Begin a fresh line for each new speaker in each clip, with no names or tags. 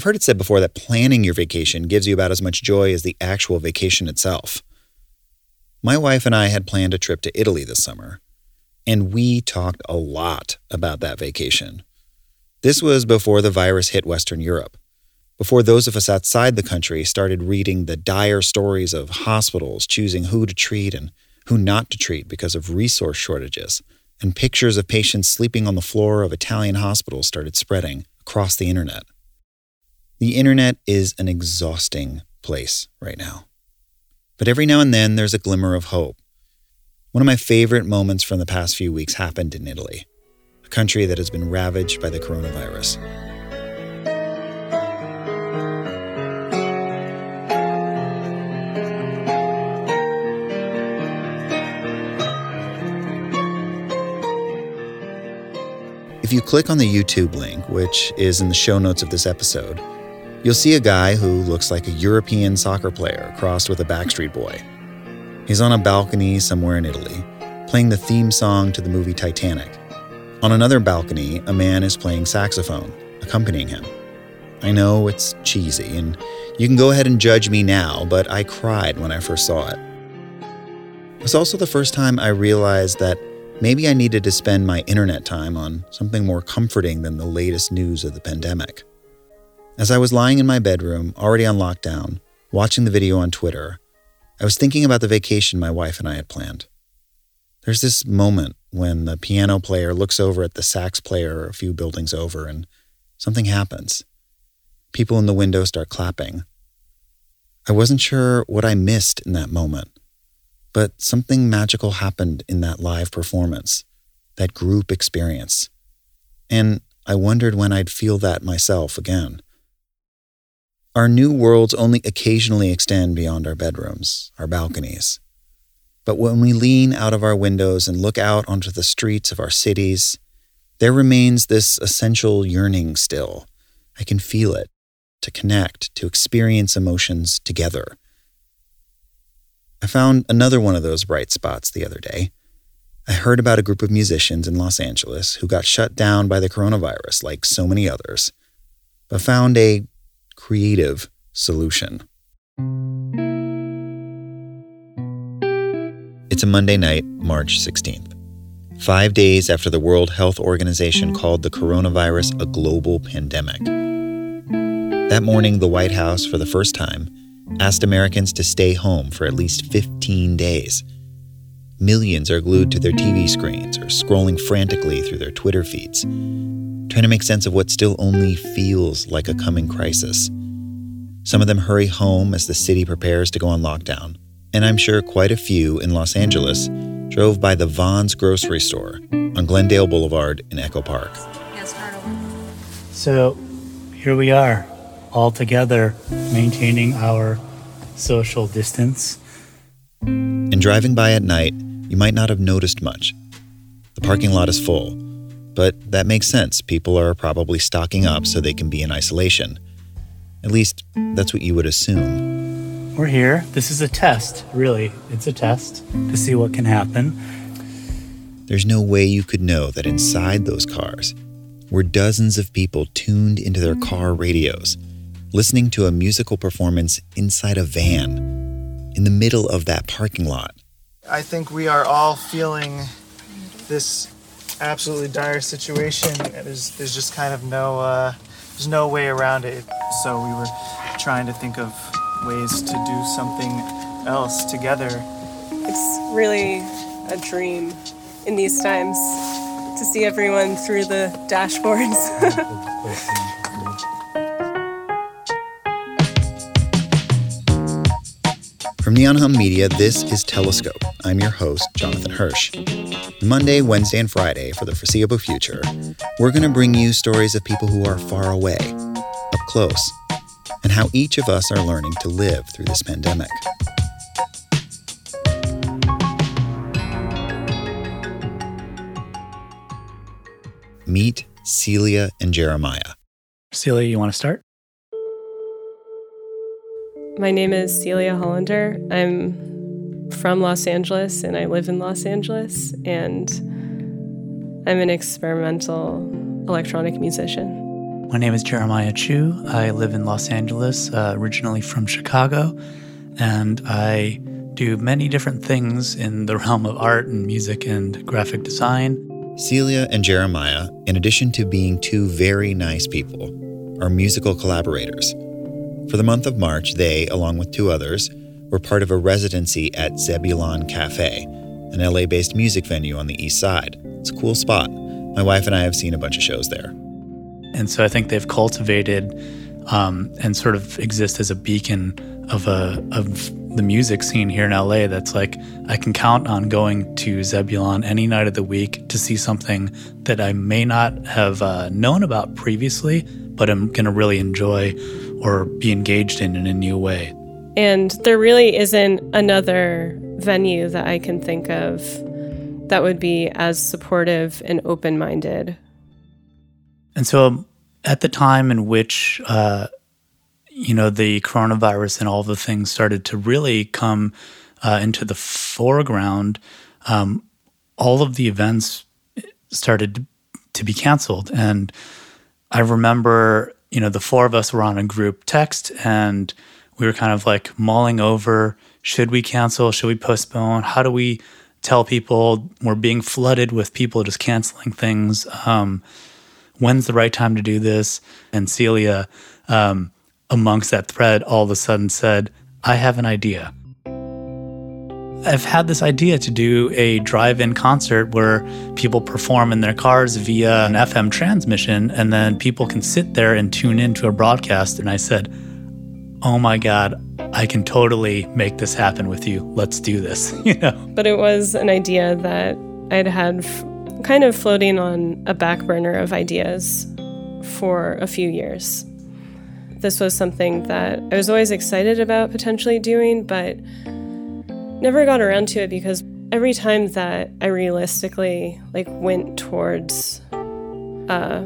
I've heard it said before that planning your vacation gives you about as much joy as the actual vacation itself. My wife and I had planned a trip to Italy this summer, and we talked a lot about that vacation. This was before the virus hit Western Europe, before those of us outside the country started reading the dire stories of hospitals choosing who to treat and who not to treat because of resource shortages, and pictures of patients sleeping on the floor of Italian hospitals started spreading across the internet. The internet is an exhausting place right now. But every now and then there's a glimmer of hope. One of my favorite moments from the past few weeks happened in Italy, a country that has been ravaged by the coronavirus. If you click on the YouTube link, which is in the show notes of this episode, You'll see a guy who looks like a European soccer player crossed with a Backstreet Boy. He's on a balcony somewhere in Italy, playing the theme song to the movie Titanic. On another balcony, a man is playing saxophone, accompanying him. I know it's cheesy, and you can go ahead and judge me now, but I cried when I first saw it. It was also the first time I realized that maybe I needed to spend my internet time on something more comforting than the latest news of the pandemic. As I was lying in my bedroom, already on lockdown, watching the video on Twitter, I was thinking about the vacation my wife and I had planned. There's this moment when the piano player looks over at the sax player a few buildings over and something happens. People in the window start clapping. I wasn't sure what I missed in that moment, but something magical happened in that live performance, that group experience. And I wondered when I'd feel that myself again. Our new worlds only occasionally extend beyond our bedrooms, our balconies. But when we lean out of our windows and look out onto the streets of our cities, there remains this essential yearning still. I can feel it to connect, to experience emotions together. I found another one of those bright spots the other day. I heard about a group of musicians in Los Angeles who got shut down by the coronavirus, like so many others, but found a creative solution. It's a Monday night, March 16th, five days after the World Health Organization called the coronavirus a global pandemic. That morning, the White House, for the first time, asked Americans to stay home for at least 15 days. Millions are glued to their TV screens or scrolling frantically through their Twitter feeds trying to make sense of what still only feels like a coming crisis. Some of them hurry home as the city prepares to go on lockdown, and I'm sure quite a few in Los Angeles drove by the Vons grocery store on Glendale Boulevard in Echo Park.
So here we are, all together, maintaining our social distance.
And driving by at night, you might not have noticed much. The parking lot is full but that makes sense. People are probably stocking up so they can be in isolation. At least, that's what you would assume.
We're here. This is a test, really. It's a test to see what can happen.
There's no way you could know that inside those cars were dozens of people tuned into their car radios, listening to a musical performance inside a van in the middle of that parking lot.
I think we are all feeling this absolutely dire situation. There's there's just kind of no uh, there's no way around it. So we were trying to think of ways to do something else together.
It's really a dream in these times to see everyone through the dashboards.
From Neon Hum Media, this is Telescope. I'm your host, Jonathan Hirsch. Monday, Wednesday, and Friday for the foreseeable future, we're going to bring you stories of people who are far away, up close, and how each of us are learning to live through this pandemic. Meet Celia and Jeremiah.
Celia, you want to start?
My name is Celia Hollander. I'm from Los Angeles and I live in Los Angeles, and I'm an experimental electronic musician.
My name is Jeremiah Chu. I live in Los Angeles, uh, originally from Chicago, and I do many different things in the realm of art and music and graphic design.
Celia and Jeremiah, in addition to being two very nice people, are musical collaborators. For the month of March, they, along with two others, were part of a residency at Zebulon Cafe, an LA based music venue on the east side. It's a cool spot. My wife and I have seen a bunch of shows there.
And so I think they've cultivated um, and sort of exist as a beacon of a of the music scene here in LA. That's like I can count on going to Zebulon any night of the week to see something that I may not have uh, known about previously, but I'm going to really enjoy or be engaged in in a new way.
And there really isn't another venue that I can think of that would be as supportive and open minded.
And so, um, at the time in which, uh, you know, the coronavirus and all the things started to really come uh, into the foreground, um, all of the events started to be canceled. And I remember, you know, the four of us were on a group text and we were kind of like mulling over should we cancel? Should we postpone? How do we tell people we're being flooded with people just canceling things? Um, when's the right time to do this? And Celia, um, amongst that thread, all of a sudden said, I have an idea. I've had this idea to do a drive in concert where people perform in their cars via an FM transmission, and then people can sit there and tune into a broadcast. And I said, Oh my God, I can totally make this happen with you. Let's do this, you know.
But it was an idea that I'd had f- kind of floating on a back burner of ideas for a few years. This was something that I was always excited about potentially doing, but never got around to it because every time that I realistically like went towards uh,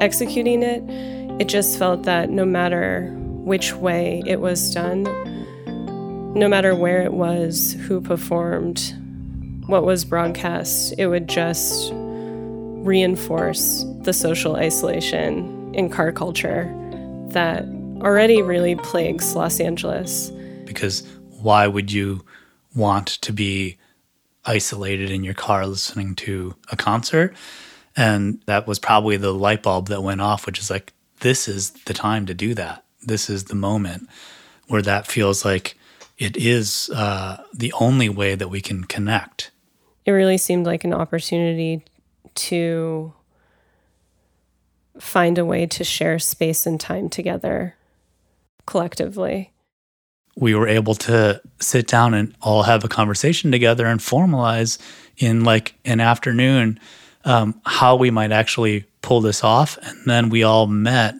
executing it, it just felt that no matter which way it was done, no matter where it was, who performed, what was broadcast, it would just reinforce the social isolation in car culture that already really plagues Los Angeles.
Because why would you want to be isolated in your car listening to a concert? And that was probably the light bulb that went off, which is like, this is the time to do that this is the moment where that feels like it is uh, the only way that we can connect.
It really seemed like an opportunity to find a way to share space and time together collectively.
We were able to sit down and all have a conversation together and formalize in like an afternoon um, how we might actually pull this off. And then we all met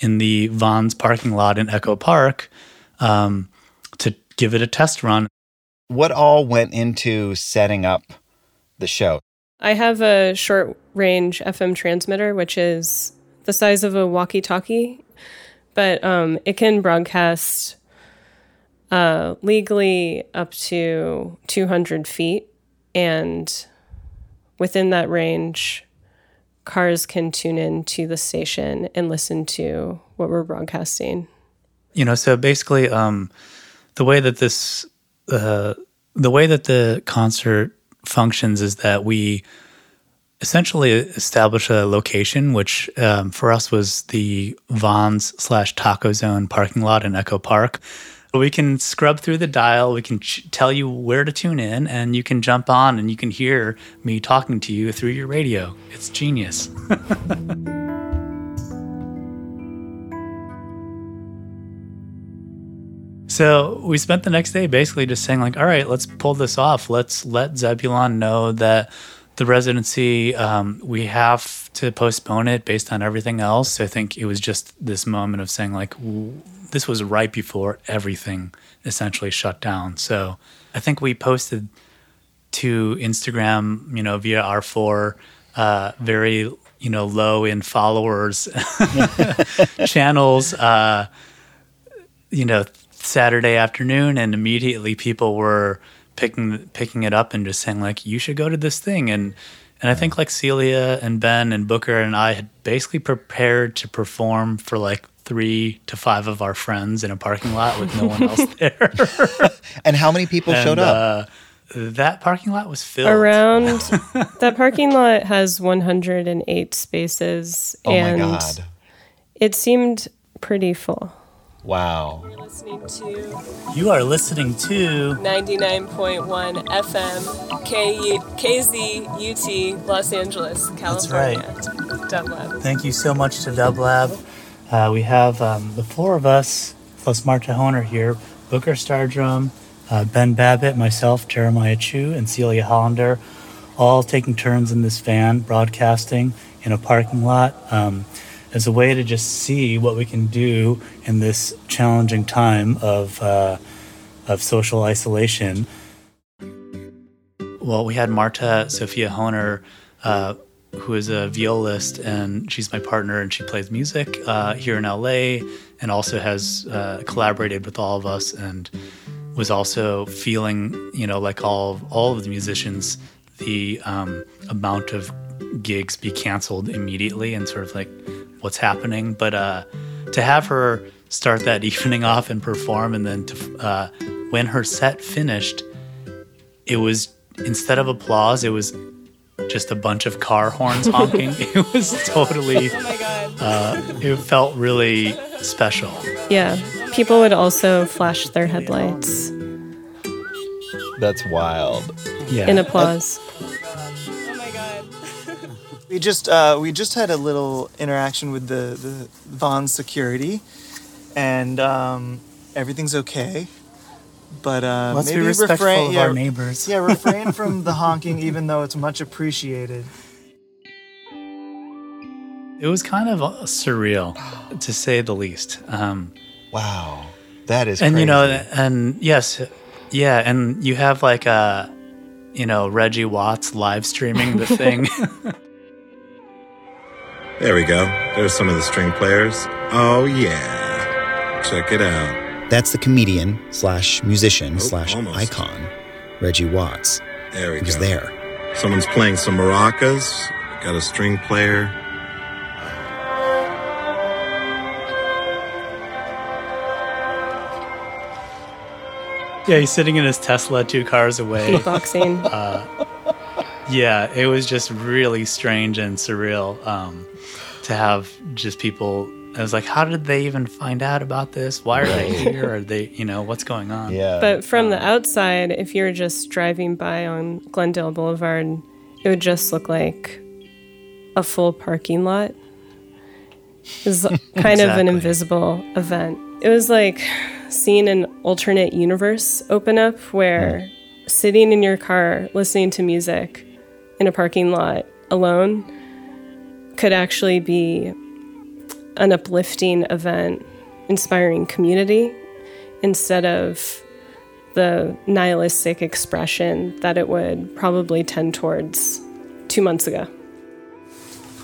in the Vons parking lot in Echo Park um, to give it a test run.
What all went into setting up the show?
I have a short range FM transmitter, which is the size of a walkie talkie, but um, it can broadcast uh, legally up to 200 feet. And within that range, cars can tune in to the station and listen to what we're broadcasting.
You know, so basically, um, the way that this, uh, the way that the concert functions is that we essentially establish a location, which um, for us was the Vons slash Taco Zone parking lot in Echo Park. We can scrub through the dial. We can ch- tell you where to tune in, and you can jump on and you can hear me talking to you through your radio. It's genius. so we spent the next day basically just saying, like, all right, let's pull this off. Let's let Zebulon know that the residency, um, we have to postpone it based on everything else. I think it was just this moment of saying, like, this was right before everything essentially shut down. So I think we posted to Instagram, you know, via our four uh, very, you know, low in followers channels, uh, you know, Saturday afternoon, and immediately people were picking picking it up and just saying like, you should go to this thing and And I think like Celia and Ben and Booker and I had basically prepared to perform for like three to five of our friends in a parking lot with no one else there.
And how many people showed up?
Uh, that parking lot was filled.
Around that parking lot has 108 spaces,
oh
and
my god!
it seemed pretty full.
Wow.
Listening to
You are listening to
99.1 FM K- KZUT Los Angeles, California. Dub Lab.
Thank you so much to Dub Lab. Uh, we have um, the four of us plus Marta Honer here Booker Stardrum, uh, Ben Babbitt, myself, Jeremiah Chu, and Celia Hollander, all taking turns in this van broadcasting in a parking lot um, as a way to just see what we can do in this challenging time of, uh, of social isolation. Well, we had Marta Sophia Honer, uh, who is a violist, and she's my partner, and she plays music uh, here in LA, and also has uh, collaborated with all of us, and was also feeling, you know, like all all of the musicians, the um, amount of gigs be canceled immediately, and sort of like what's happening. But uh, to have her start that evening off and perform, and then to uh, when her set finished, it was instead of applause, it was just a bunch of car horns honking. it was totally,
Oh my god.
uh, it felt really special.
Yeah. People would also flash their headlights
That's wild.
Yeah.
in applause. Oh my god.
We just uh, we just had a little interaction with the the Vons security, and um, everything's okay. But uh,
Let's be
maybe
respectful
refrain,
of
yeah,
our neighbors.
yeah, refrain from the honking, even though it's much appreciated.
It was kind of uh, surreal, to say the least. Um,
Wow. That is
and you know, and yes, yeah, and you have like a, you know, Reggie Watts live streaming the thing.
There we go. There's some of the string players. Oh, yeah. Check it out.
That's the comedian slash musician
Oh,
slash
almost.
icon, Reggie Watts.
There we
He was
go.
there.
Someone's playing some maracas. Got a string player.
yeah, he's sitting in his Tesla two cars away.
Beatboxing.
Yeah, it was just really strange and surreal um, to have just people. I was like, how did they even find out about this? Why are they here? Are they, you know, what's going on?
Yeah.
But from the um, outside, if you were just driving by on Glendale Boulevard, it would just look like a full parking lot. It was kind of an invisible event. It was like seeing an alternate universe open up where hmm. sitting in your car listening to music in a parking lot alone could actually be an uplifting event, inspiring community instead of the nihilistic expression that it would probably tend towards two months ago.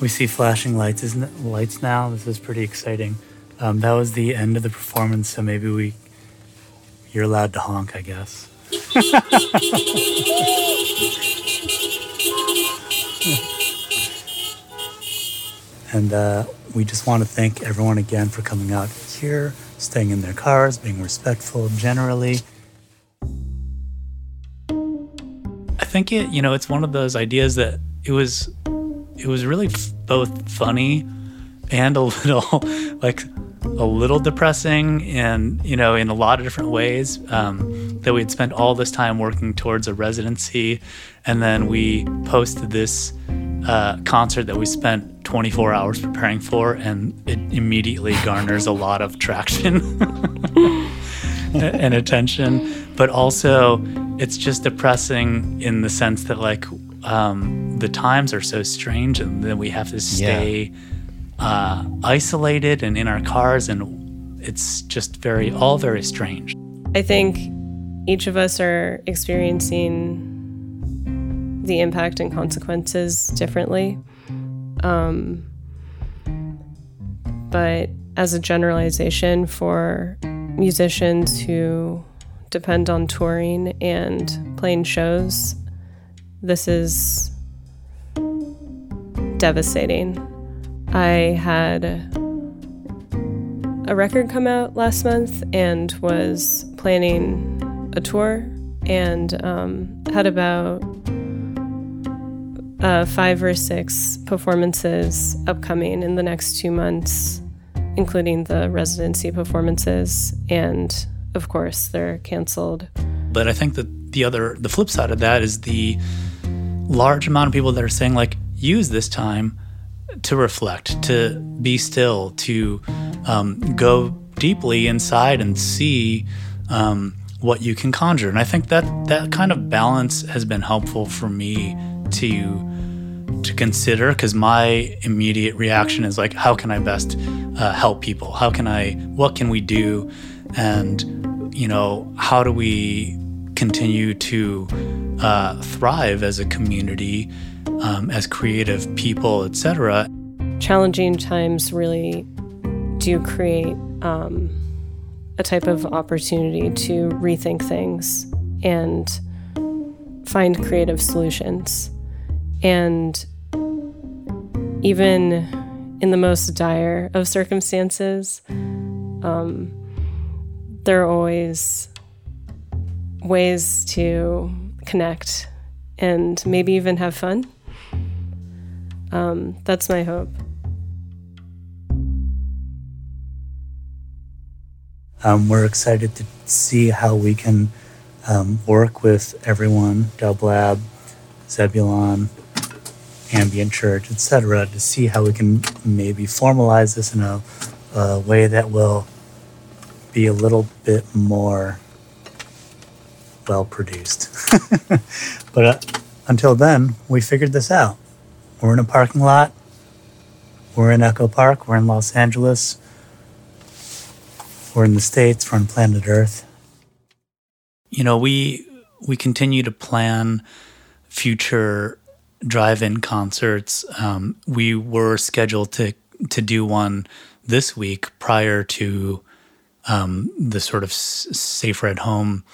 We see flashing lights, isn't it? Lights now. This is pretty exciting. Um, that was the end of the performance, so maybe we you're allowed to honk, I guess. and uh, we just want to thank everyone again for coming out here, staying in their cars, being respectful generally. I think it, you know, it's one of those ideas that it was, it was really f- both funny and a little, like, a little depressing, and you know, in a lot of different ways. Um, that we had spent all this time working towards a residency, and then we posted this uh, concert that we spent 24 hours preparing for, and it immediately garners a lot of traction and attention. But also, it's just depressing in the sense that, like, um, the times are so strange, and then we have to stay uh, isolated and in our cars, and it's just very, all very strange.
I think each of us are experiencing the impact and consequences differently. Um, but as a generalization for musicians who depend on touring and playing shows, this is devastating. I had a record come out last month and was planning a tour and um, had about uh, five or six performances upcoming in the next two months, including the residency performances. And of course, they're canceled.
But I think that the other, the flip side of that is the large amount of people that are saying, like, use this time to reflect, to be still, to um, go deeply inside and see um, what you can conjure. And I think that that kind of balance has been helpful for me to to consider because my immediate reaction is like, how can I best uh, help people? How can I? What can we do? And you know, how do we continue to uh, thrive as a community, um, as creative people, etc.
Challenging times really do create um, a type of opportunity to rethink things and find creative solutions. And even in the most dire of circumstances, um, there are always ways to connect and maybe even have fun. Um, that's my hope.
Um, we're excited to see how we can um, work with everyone, Dub Lab, Zebulon, Ambient Church, etc., to see how we can maybe formalize this in a, a way that will be a little bit more well produced. but uh, until then, we figured this out. We're in a parking lot. We're in Echo Park. We're in Los Angeles. We're in the States. We're on planet Earth.
You know, we we continue to plan future drive-in concerts. Um, we were scheduled to to do one this week prior to um, the sort of s- safer at home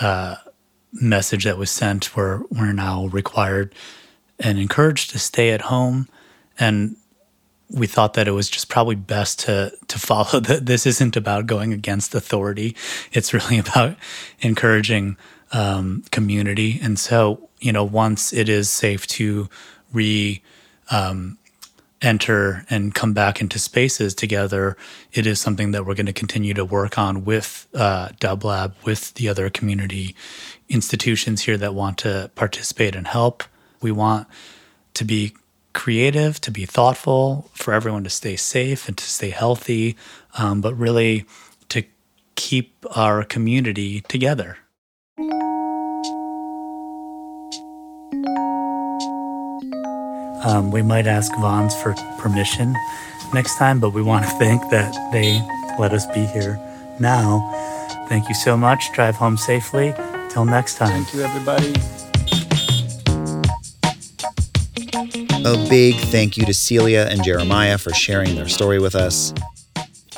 uh, message that was sent where we're now required and encouraged to stay at home. And we thought that it was just probably best to to follow that this isn't about going against authority. It's really about encouraging um, community. And so, you know, once it is safe to re um, enter and come back into spaces together, it is something that we're going to continue to work on with uh, Dub Lab, with the other community institutions here that want to participate and help. We want to be creative, to be thoughtful, for everyone to stay safe and to stay healthy, um, but really to keep our community together.
Um, we might ask Vons for permission next time, but we want to thank that they let us be here now. Thank you so much. Drive home safely. Till next time.
Thank you, everybody.
A big thank you to Celia and Jeremiah for sharing their story with us.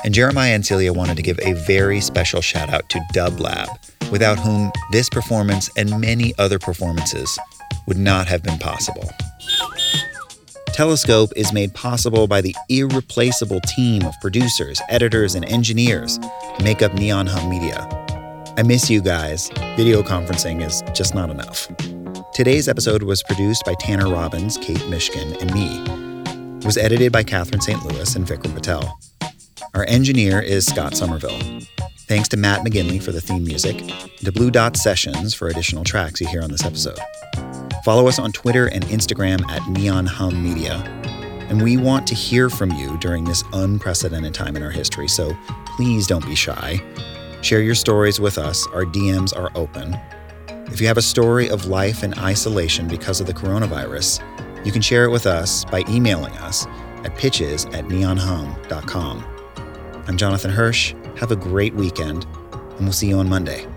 And Jeremiah and Celia wanted to give a very special shout out to Dub Lab, without whom this performance and many other performances would not have been possible. Telescope is made possible by the irreplaceable team of producers, editors, and engineers who make up Neon Hum Media. I miss you guys. Video conferencing is just not enough. Today's episode was produced by Tanner Robbins, Kate Mishkin, and me. It was edited by Catherine St. Louis and Vikram Patel. Our engineer is Scott Somerville. Thanks to Matt McGinley for the theme music, to Blue Dot Sessions for additional tracks you hear on this episode. Follow us on Twitter and Instagram at Neon Hum Media. And we want to hear from you during this unprecedented time in our history, so please don't be shy. Share your stories with us. Our DMs are open. If you have a story of life in isolation because of the coronavirus, you can share it with us by emailing us at pitches at neonhum.com. I'm Jonathan Hirsch. Have a great weekend, and we'll see you on Monday.